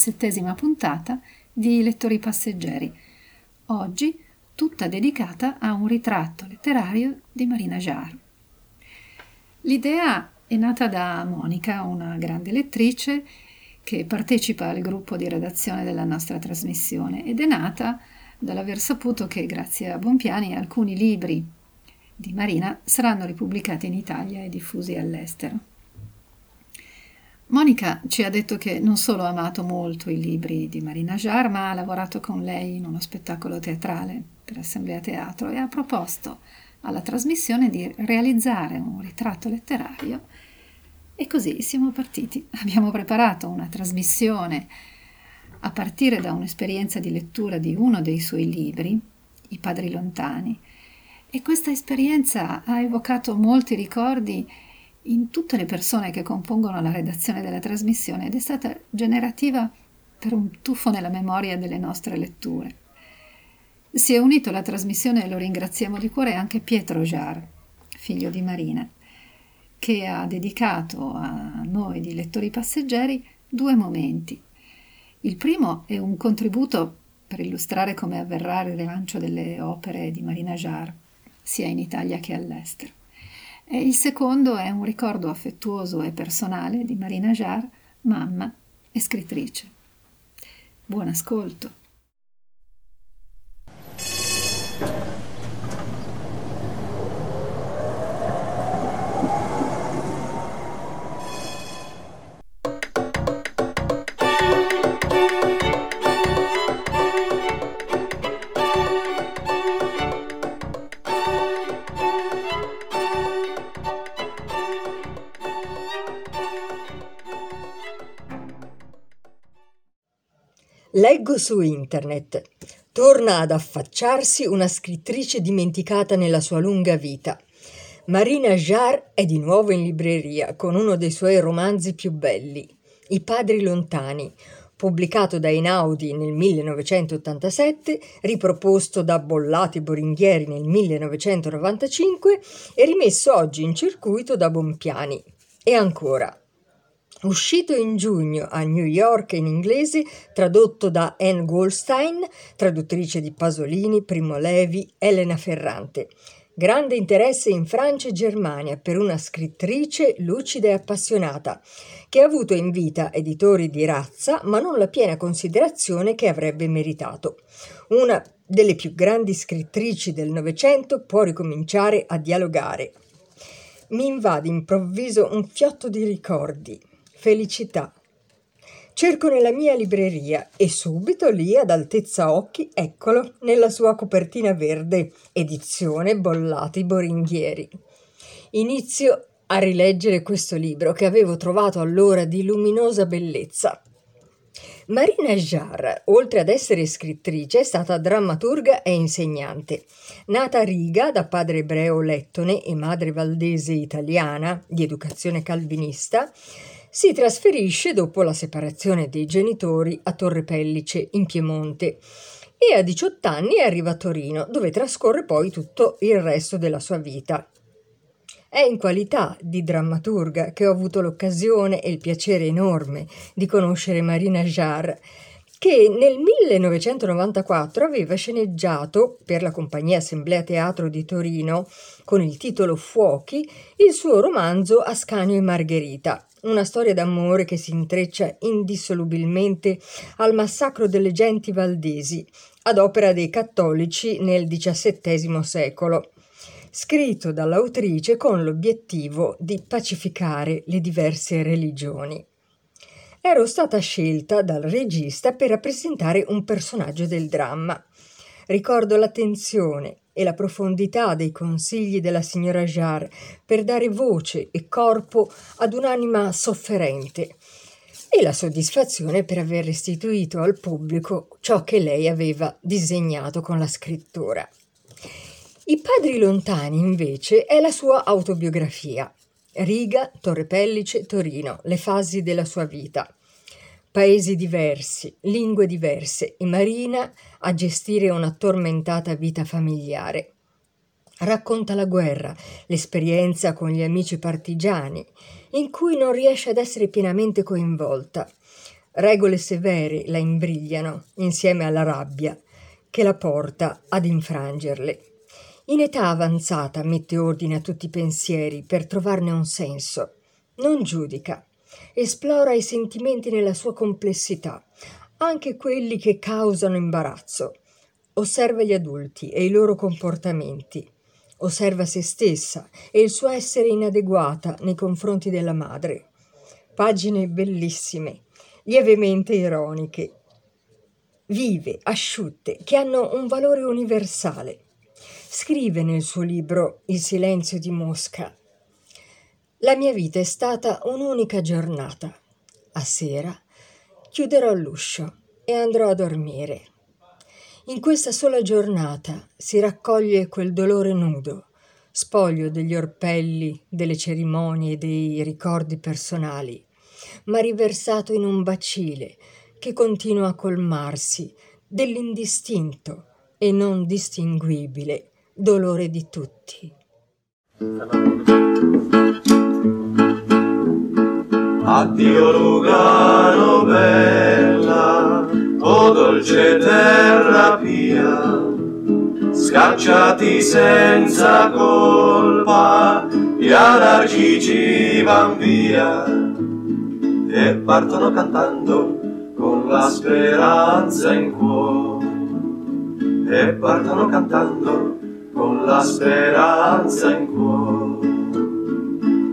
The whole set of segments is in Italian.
diciassettesima puntata di Lettori Passeggeri. Oggi tutta dedicata a un ritratto letterario di Marina Jarre. L'idea è nata da Monica, una grande lettrice che partecipa al gruppo di redazione della nostra trasmissione ed è nata dall'aver saputo che grazie a Bonpiani alcuni libri di Marina saranno ripubblicati in Italia e diffusi all'estero. Monica ci ha detto che non solo ha amato molto i libri di Marina Jarre, ma ha lavorato con lei in uno spettacolo teatrale per Assemblea Teatro e ha proposto alla trasmissione di realizzare un ritratto letterario e così siamo partiti. Abbiamo preparato una trasmissione a partire da un'esperienza di lettura di uno dei suoi libri, I Padri Lontani, e questa esperienza ha evocato molti ricordi in tutte le persone che compongono la redazione della trasmissione ed è stata generativa per un tuffo nella memoria delle nostre letture. Si è unito alla trasmissione e lo ringraziamo di cuore anche Pietro Jar, figlio di Marina, che ha dedicato a noi di lettori passeggeri due momenti. Il primo è un contributo per illustrare come avverrà il rilancio delle opere di Marina Jar, sia in Italia che all'estero. E il secondo è un ricordo affettuoso e personale di Marina Jar, mamma e scrittrice. Buon ascolto. Leggo su internet. Torna ad affacciarsi una scrittrice dimenticata nella sua lunga vita. Marina Jarre è di nuovo in libreria con uno dei suoi romanzi più belli, I Padri Lontani, pubblicato da Einaudi nel 1987, riproposto da Bollati Boringhieri nel 1995 e rimesso oggi in circuito da Bompiani. E ancora, Uscito in giugno a New York in inglese, tradotto da Anne Goldstein, traduttrice di Pasolini, Primo Levi, Elena Ferrante. Grande interesse in Francia e Germania per una scrittrice lucida e appassionata, che ha avuto in vita editori di razza, ma non la piena considerazione che avrebbe meritato. Una delle più grandi scrittrici del Novecento può ricominciare a dialogare. Mi invade improvviso un fiotto di ricordi felicità. Cerco nella mia libreria e subito lì ad altezza occhi, eccolo, nella sua copertina verde, edizione Bollati Boringhieri. Inizio a rileggere questo libro che avevo trovato allora di luminosa bellezza. Marina Jarre, oltre ad essere scrittrice, è stata drammaturga e insegnante. Nata a Riga da padre ebreo lettone e madre valdese italiana, di educazione calvinista, si trasferisce dopo la separazione dei genitori a Torre Pellice, in Piemonte, e a 18 anni arriva a Torino, dove trascorre poi tutto il resto della sua vita. È in qualità di drammaturga che ho avuto l'occasione e il piacere enorme di conoscere Marina Jarre, che nel 1994 aveva sceneggiato per la compagnia Assemblea Teatro di Torino, con il titolo Fuochi, il suo romanzo Ascanio e Margherita, una storia d'amore che si intreccia indissolubilmente al massacro delle genti valdesi, ad opera dei cattolici nel XVII secolo, scritto dall'autrice con l'obiettivo di pacificare le diverse religioni. Ero stata scelta dal regista per rappresentare un personaggio del dramma. Ricordo l'attenzione e la profondità dei consigli della signora Jarre per dare voce e corpo ad un'anima sofferente e la soddisfazione per aver restituito al pubblico ciò che lei aveva disegnato con la scrittura. I padri lontani, invece, è la sua autobiografia. Riga, Torre Pellice, Torino, le fasi della sua vita. Paesi diversi, lingue diverse e Marina a gestire una tormentata vita familiare. Racconta la guerra, l'esperienza con gli amici partigiani, in cui non riesce ad essere pienamente coinvolta. Regole severe la imbrigliano, insieme alla rabbia, che la porta ad infrangerle. In età avanzata mette ordine a tutti i pensieri per trovarne un senso. Non giudica. Esplora i sentimenti nella sua complessità, anche quelli che causano imbarazzo. Osserva gli adulti e i loro comportamenti. Osserva se stessa e il suo essere inadeguata nei confronti della madre. Pagine bellissime, lievemente ironiche, vive, asciutte, che hanno un valore universale. Scrive nel suo libro Il silenzio di Mosca. La mia vita è stata un'unica giornata. A sera chiuderò l'uscio e andrò a dormire. In questa sola giornata si raccoglie quel dolore nudo, spoglio degli orpelli, delle cerimonie, dei ricordi personali, ma riversato in un bacile che continua a colmarsi dell'indistinto e non distinguibile dolore di tutti. Addio Lugano bella, o dolce terra pia, scacciati senza colpa, gli anarchici van via. E partono cantando con la speranza in cuore. E partono cantando con la speranza in cuore.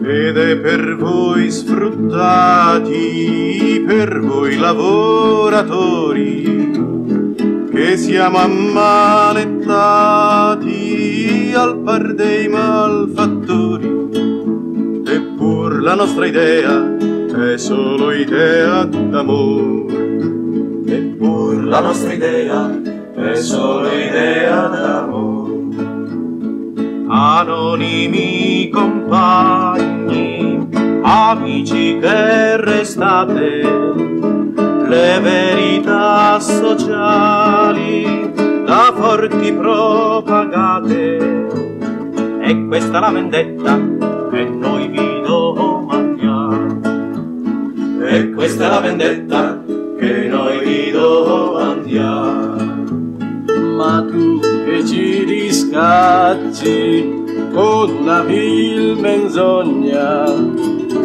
Ed è per voi sfruttati, per voi lavoratori, che siamo ammanettati al par dei malfattori. Eppur la nostra idea è solo idea d'amore. Eppur la nostra idea è solo idea d'amore. Anonimi compagni, amici che restate, le verità sociali da forti propagate. E questa la vendetta che noi vi domandiamo. E questa è la vendetta che noi vi domandiamo. Ma tu che ci riscatti con una vil menzogna,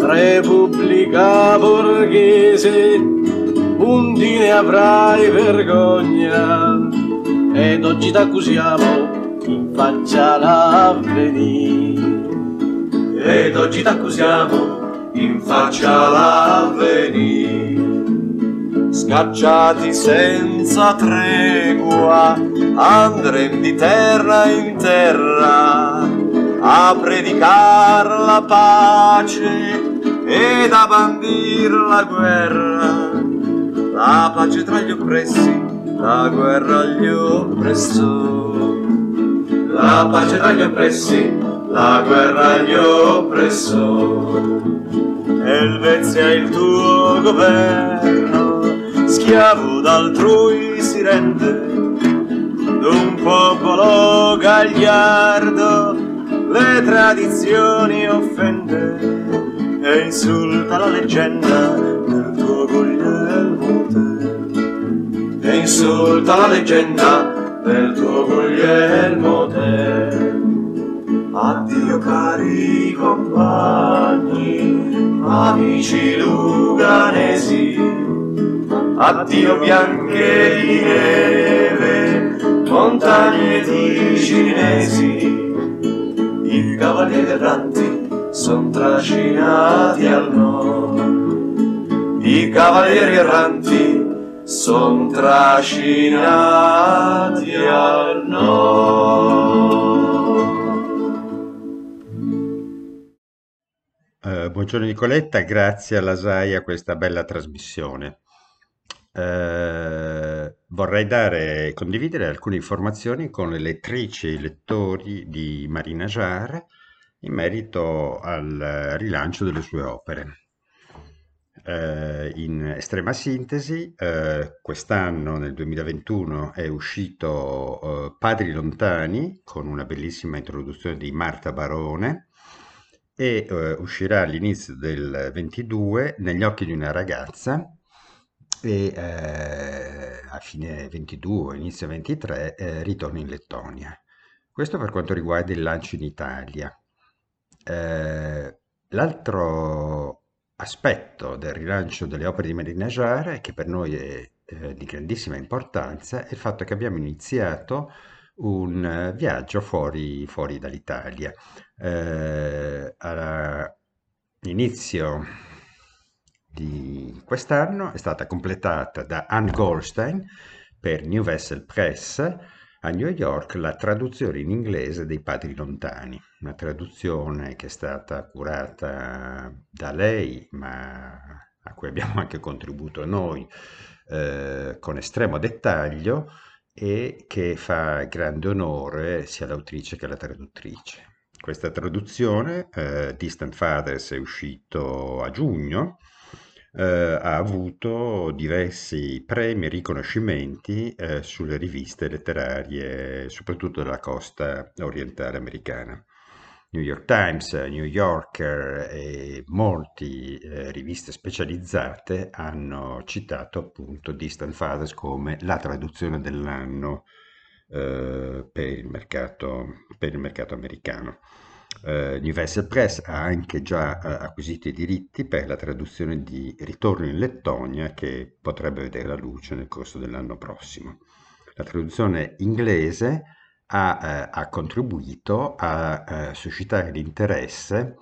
Repubblica borghese, undi ne avrai vergogna. Ed oggi t'accusiamo in faccia l'avvenire. Ed oggi t'accusiamo in faccia l'avvenire. Scacciati senza tregua, andrem di terra in terra a predicar la pace ed a bandir la guerra. La pace tra gli oppressi, la guerra agli oppressori. La pace tra gli oppressi, la guerra agli oppressori. Elvezia il tuo governo, schiavo d'altrui si rende, d'un popolo gagliardo le tradizioni offende e insulta la leggenda del tuo Guglielmo Tell. E insulta la leggenda del tuo Guglielmo Tell. Addio cari compagni, amici luganesi, addio bianche di neve, montagne di cinesi, i cavalieri erranti son trascinati al nord, i cavalieri erranti son trascinati al nord. Eh, buongiorno Nicoletta, grazie alla SAI a questa bella trasmissione. Eh, vorrei dare, condividere alcune informazioni con le lettrici e i lettori di Marina Jar in merito al rilancio delle sue opere. Eh, in estrema sintesi, eh, quest'anno, nel 2021, è uscito eh, Padri Lontani con una bellissima introduzione di Marta Barone e eh, uscirà all'inizio del 22 Negli occhi di una ragazza e eh, a fine 22, inizio 23, eh, ritorna in Lettonia. Questo per quanto riguarda il lancio in Italia. l'altro aspetto del rilancio delle opere di Marina Jarre, che per noi è eh, di grandissima importanza, è il fatto che abbiamo iniziato un eh, viaggio fuori, fuori dall'Italia. Eh, all'inizio di quest'anno è stata completata da Anne Goldstein per New Vessel Press a New York la traduzione in inglese dei Padri Lontani, una traduzione che è stata curata da lei, ma a cui abbiamo anche contribuito noi eh, con estremo dettaglio e che fa grande onore sia all'autrice che alla traduttrice. Questa traduzione, eh, Distant Fathers, è uscito a giugno eh, ha avuto diversi premi e riconoscimenti eh, sulle riviste letterarie, soprattutto della costa orientale americana. New York Times, New Yorker e molte eh, riviste specializzate hanno citato appunto Distant Fathers come la traduzione dell'anno eh, per per il mercato americano eh, Universal Press ha anche già eh, acquisito i diritti per la traduzione di Ritorno in Lettonia che potrebbe vedere la luce nel corso dell'anno prossimo. La traduzione inglese ha, eh, ha contribuito a eh, suscitare l'interesse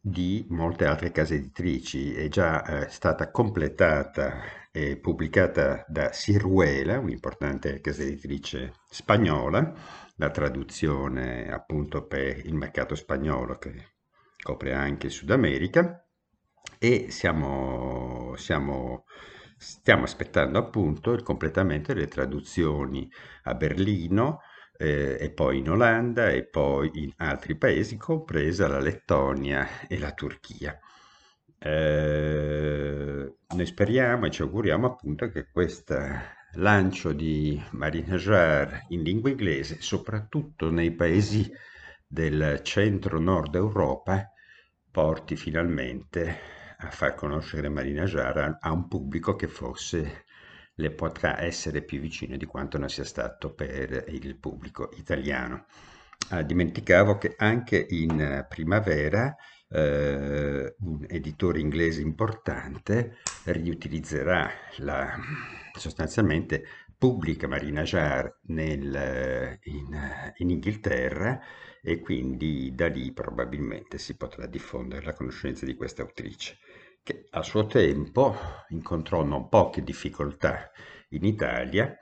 di molte altre case editrici, è già eh, stata completata e pubblicata da Siruela, un'importante casa editrice spagnola, la traduzione appunto per il mercato spagnolo che copre anche il Sud America e siamo, siamo, stiamo aspettando appunto il completamento delle traduzioni a Berlino eh, e poi in Olanda e poi in altri paesi, compresa la Lettonia e la Turchia. Eh, noi speriamo e ci auguriamo appunto che questa lancio di Marina Jar in lingua inglese, soprattutto nei paesi del centro-nord Europa, porti finalmente a far conoscere Marina Jar a un pubblico che forse le potrà essere più vicino di quanto non sia stato per il pubblico italiano. Ah, dimenticavo che anche in primavera eh, un editore inglese importante riutilizzerà la, sostanzialmente pubblica Marina Jar nel, in, in, Inghilterra e quindi da lì probabilmente si potrà diffondere la conoscenza di questa autrice che a suo tempo incontrò non poche difficoltà in Italia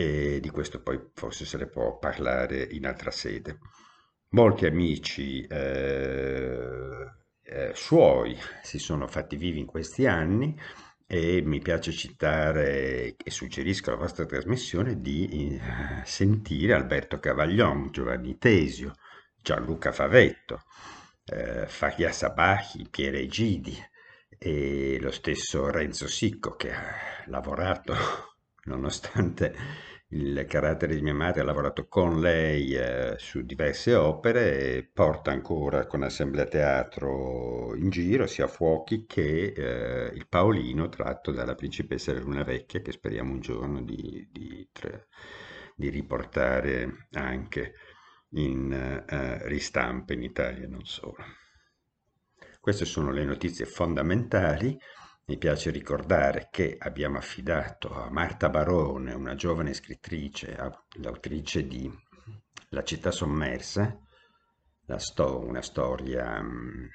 e di questo poi forse se ne può parlare in altra sede. Molti amici eh, eh, suoi si sono fatti vivi in questi anni e mi piace citare e suggerisco alla vostra trasmissione di eh, sentire Alberto Cavaglion, Giovanni Tesio, Gianluca Favetto, eh, Faria Sabachi, Piere Egidi e lo stesso Renzo Sicco che ha lavorato nonostante il carattere di mia madre ha lavorato con lei eh, su diverse opere e porta ancora con Assemblea Teatro in giro sia Fuochi che eh, il Paolino tratto dalla principessa della Luna Vecchia che speriamo un giorno di, di, di riportare anche in eh, ristampe in Italia non solo. Queste sono le notizie fondamentali. Mi piace ricordare che abbiamo affidato a Marta Barone, una giovane scrittrice, l'autrice di La città sommersa, sto- una storia mh,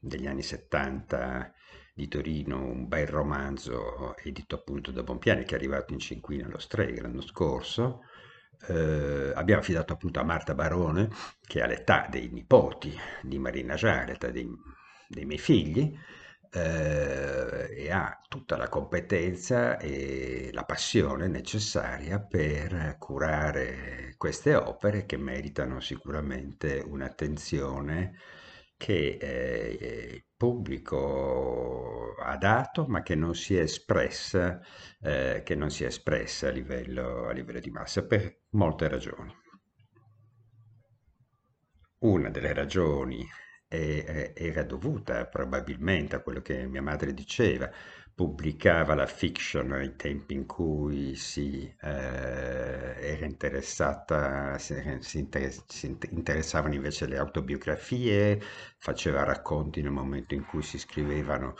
degli anni 70 di Torino, un bel romanzo edito appunto da Bompiani che è arrivato in Cinquina allo Strega l'anno scorso. Eh, abbiamo affidato appunto a Marta Barone, che ha l'età dei nipoti di Marina Giara, l'età dei, dei miei figli, eh, e ha tutta la competenza e la passione necessaria per curare queste opere che meritano sicuramente un'attenzione che eh, il pubblico ha dato ma che non si è espressa, eh, si è espressa a livello, a livello di massa per molte ragioni. Una delle ragioni era dovuta probabilmente a quello che mia madre diceva. Pubblicava la fiction ai tempi in cui si eh, era interessata, si, si, interess- si, interessavano invece le autobiografie, faceva racconti nel momento in cui si scrivevano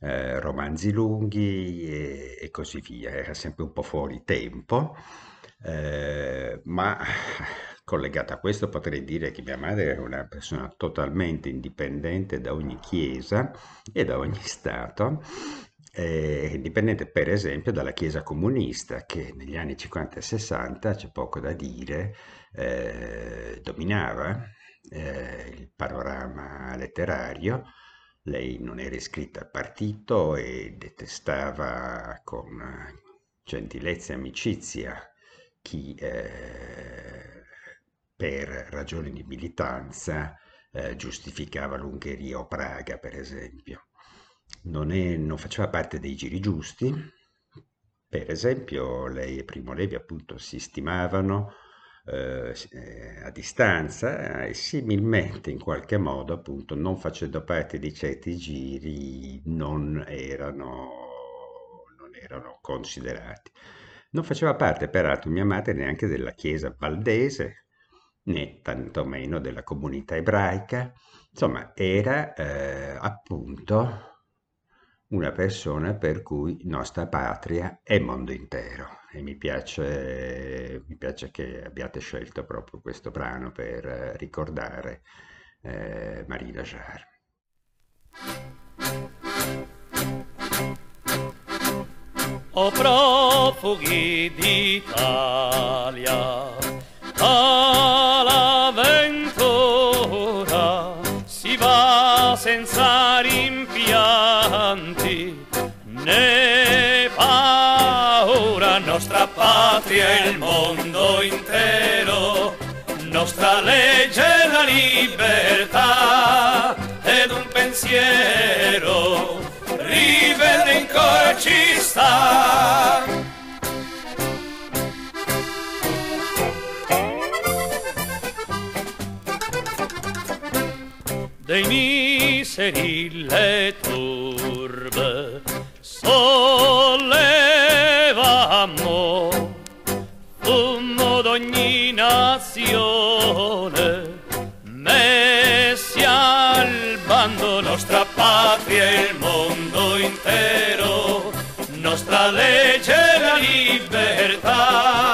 eh, romanzi lunghi e, e, così via. Era sempre un po' fuori tempo, eh, ma Collegata a questo potrei dire che mia madre era una persona totalmente indipendente da ogni chiesa e da ogni Stato, eh, indipendente per esempio dalla Chiesa comunista che negli anni 50 e 60, c'è poco da dire, eh, dominava eh, il panorama letterario. Lei non era iscritta al partito e detestava con gentilezza e amicizia chi eh, per ragioni di militanza eh, giustificava l'Ungheria o Praga, per esempio. Non, è, non, faceva parte dei giri giusti. Per esempio, lei e Primo Levi appunto si stimavano eh, eh a distanza e similmente in qualche modo appunto non facendo parte di certi giri non erano, non erano considerati. Non faceva parte peraltro mia madre neanche della chiesa valdese, né tantomeno della comunità ebraica, insomma era eh, appunto una persona per cui nostra patria è mondo intero e mi piace, mi piace che abbiate scelto proprio questo brano per eh, ricordare eh, Marina Jar. O profughi d'Italia, all'avventura si va senza rimpianti né paura. Nostra patria è il mondo intero, nostra legge è la libertà ed un pensiero ribelle in cuore ci sta. Dei miseri le turbe sollevammo fumo d'ogni nazione messi al bando nostra patria e il mondo intero nostra legge la libertà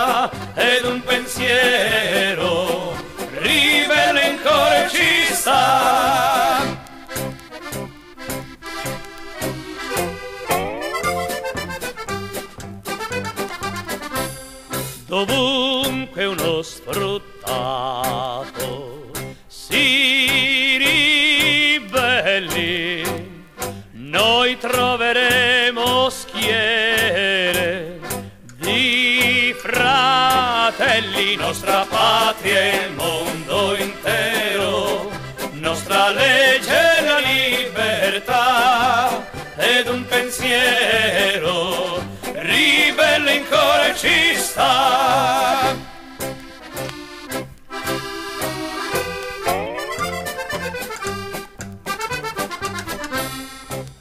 fratelli, nostra patria e il mondo intero, nostra legge la libertà ed un pensiero ribelle in cuore ci sta.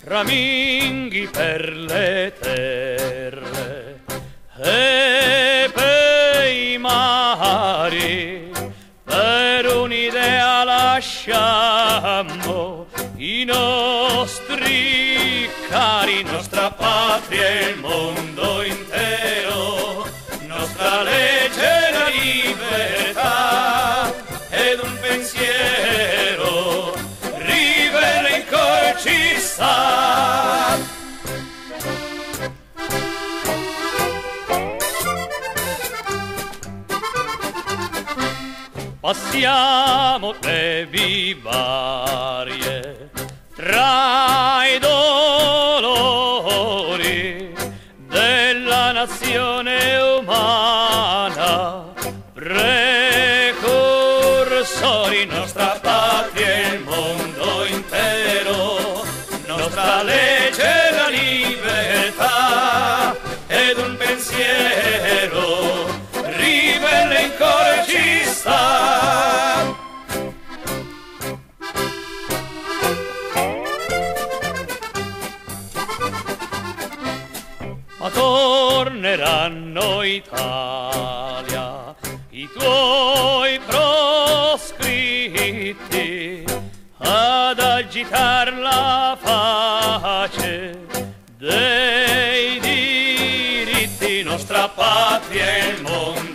Raminghi per le terre e patria e il mondo intero, nostra legge la libertà ed un pensiero rivela in cuore ci sta. Passiamo le vivarie tra i due Italia, i tuoi proscritti. Ad agitar la pace dei diritti, nostra patria e il mondo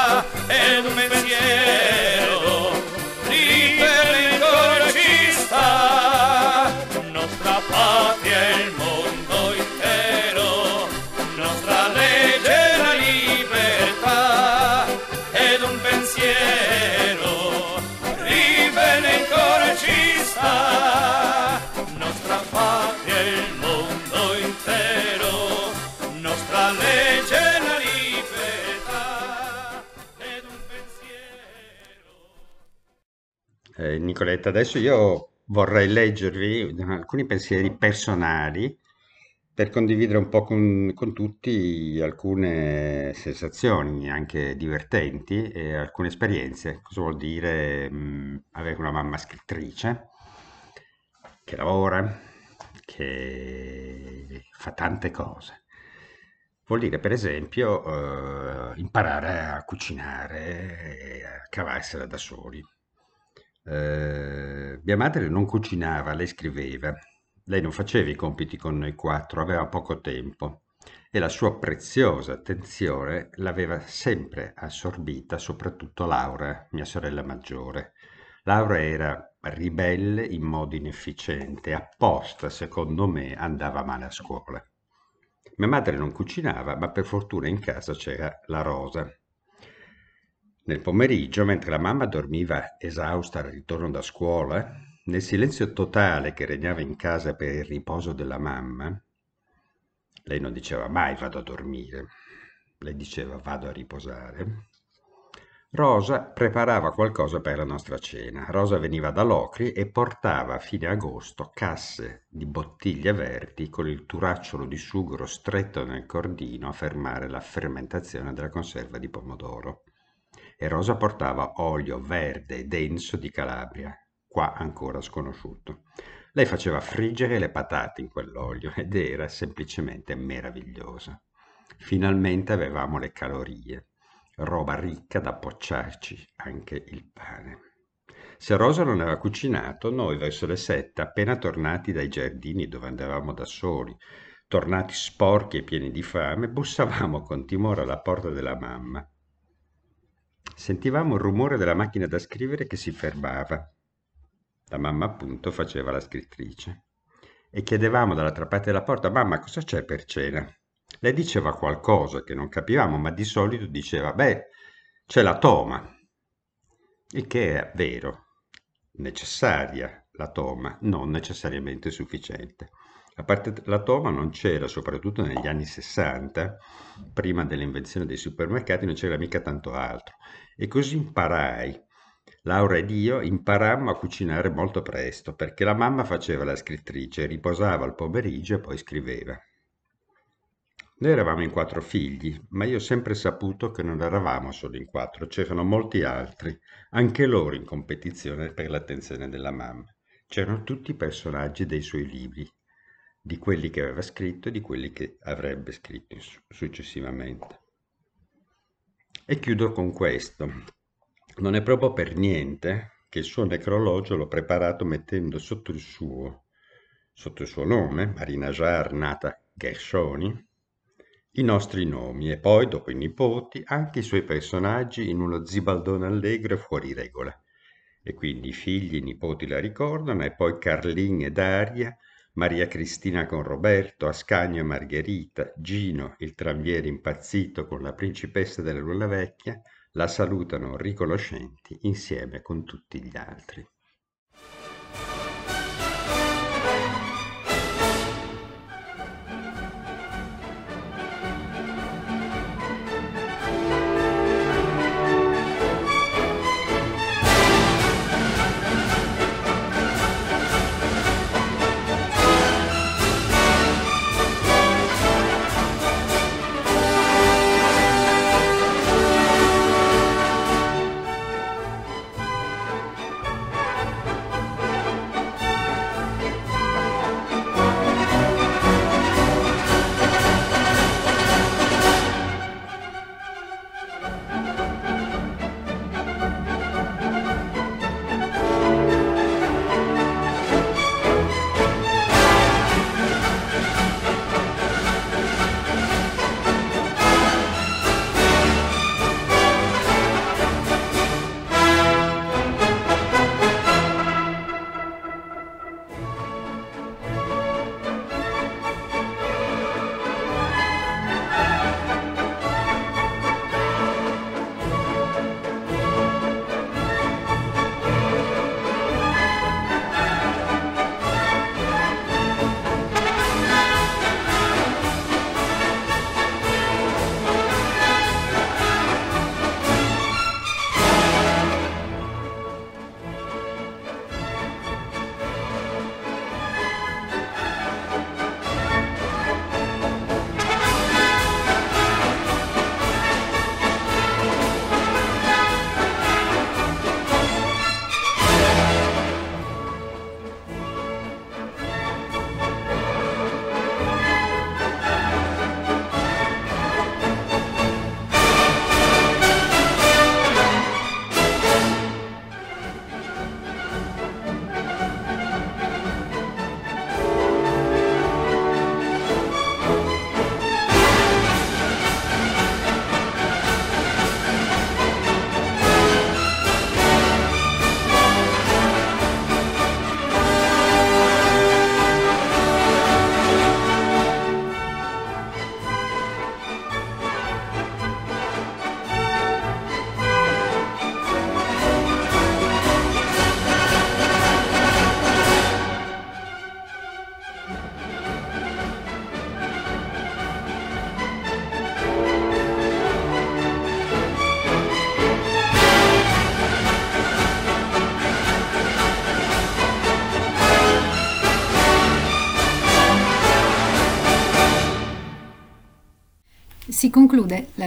Eh, Nicoletta, adesso io vorrei leggervi alcuni pensieri personali per condividere un po' con, con tutti alcune sensazioni, anche divertenti, e alcune esperienze. Cosa vuol dire mh, avere una mamma scrittrice che lavora, che fa tante cose. Vuol dire, per esempio, eh, imparare a cucinare a cavarsela da soli. Eh, mia madre non cucinava, lei scriveva. Lei non faceva i compiti con noi quattro, aveva poco tempo e la sua preziosa attenzione l'aveva sempre assorbita, soprattutto Laura, mia sorella maggiore. Laura era ribelle in modo inefficiente, apposta, secondo me, andava male a scuola. Mia madre non cucinava, ma per fortuna in casa c'era la Rosa. Nel pomeriggio, mentre la mamma dormiva esausta al ritorno da scuola, nel silenzio totale che regnava in casa per il riposo della mamma, lei non diceva mai vado a dormire, lei diceva vado a riposare. Rosa preparava qualcosa per la nostra cena. Rosa veniva da Locri e portava a fine agosto casse di bottiglie verdi con il turacciolo di sughero stretto nel cordino a fermare la fermentazione della conserva di pomodoro. E Rosa portava olio verde denso di Calabria, qua ancora sconosciuto. Lei faceva friggere le patate in quell'olio ed era semplicemente meravigliosa. Finalmente avevamo le calorie roba ricca da pocciarci anche il pane. Se Rosa non aveva cucinato, noi verso le sette, appena tornati dai giardini dove andavamo da soli, tornati sporchi e pieni di fame, bussavamo con timore alla porta della mamma. Sentivamo il rumore della macchina da scrivere che si fermava. La mamma appunto faceva la scrittrice. E chiedevamo dall'altra parte della porta, mamma, cosa c'è per cena? Lei diceva qualcosa che non capivamo, ma di solito diceva, beh, c'è la toma, il che è vero, necessaria la toma, non necessariamente sufficiente. La toma non c'era, soprattutto negli anni 60, prima dell'invenzione dei supermercati, non c'era mica tanto altro. E così imparai. Laura ed io imparammo a cucinare molto presto, perché la mamma faceva la scrittrice, riposava al pomeriggio e poi scriveva. Noi eravamo in quattro figli, ma io ho sempre saputo che non eravamo solo in quattro, c'erano molti altri, anche loro in competizione per l'attenzione della mamma. C'erano tutti i personaggi dei suoi libri, di quelli che aveva scritto e di quelli che avrebbe scritto successivamente. E chiudo con questo. Non è proprio per niente che il suo necrologio l'ho preparato mettendo sotto il suo, sotto il suo nome, Marina Jar, nata Gershoni, i nostri nomi e poi, dopo i nipoti, anche i suoi personaggi in uno zibaldone allegro e fuori regola. E quindi i figli i nipoti la ricordano, e poi Carlin e Daria, Maria Cristina con Roberto, Ascanio e Margherita, Gino, il tramviere impazzito con la principessa della Luna Vecchia, la salutano riconoscenti insieme con tutti gli altri.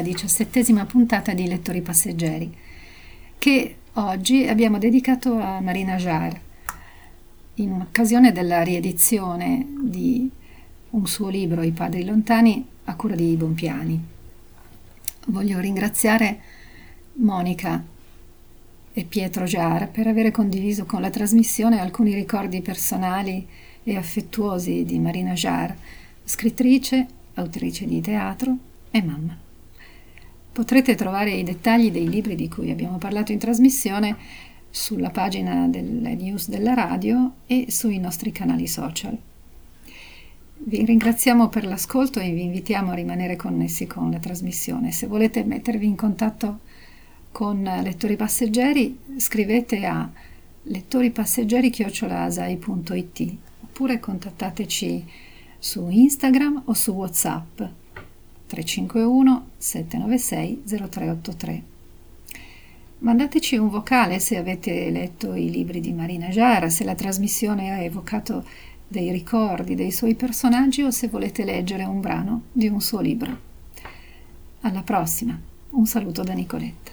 Diciassettesima puntata di Lettori Passeggeri, che oggi abbiamo dedicato a Marina Jar, in occasione della riedizione di un suo libro, I Padri Lontani, a cura di Bompiani. Voglio ringraziare Monica e Pietro Jar per aver condiviso con la trasmissione alcuni ricordi personali e affettuosi di Marina Jar, scrittrice, autrice di teatro e mamma. Potrete trovare i dettagli dei libri di cui abbiamo parlato in trasmissione sulla pagina delle news della radio e sui nostri canali social. Vi ringraziamo per l'ascolto e vi invitiamo a rimanere connessi con la trasmissione. Se volete mettervi in contatto con Lettori Passeggeri, scrivete a lettoripasseggeri.it oppure contattateci su Instagram o su WhatsApp 351 796 0383. Mandateci un vocale se avete letto i libri di Marina Jara, se la trasmissione ha evocato dei ricordi dei suoi personaggi o se volete leggere un brano di un suo libro. Alla prossima, un saluto da Nicoletta.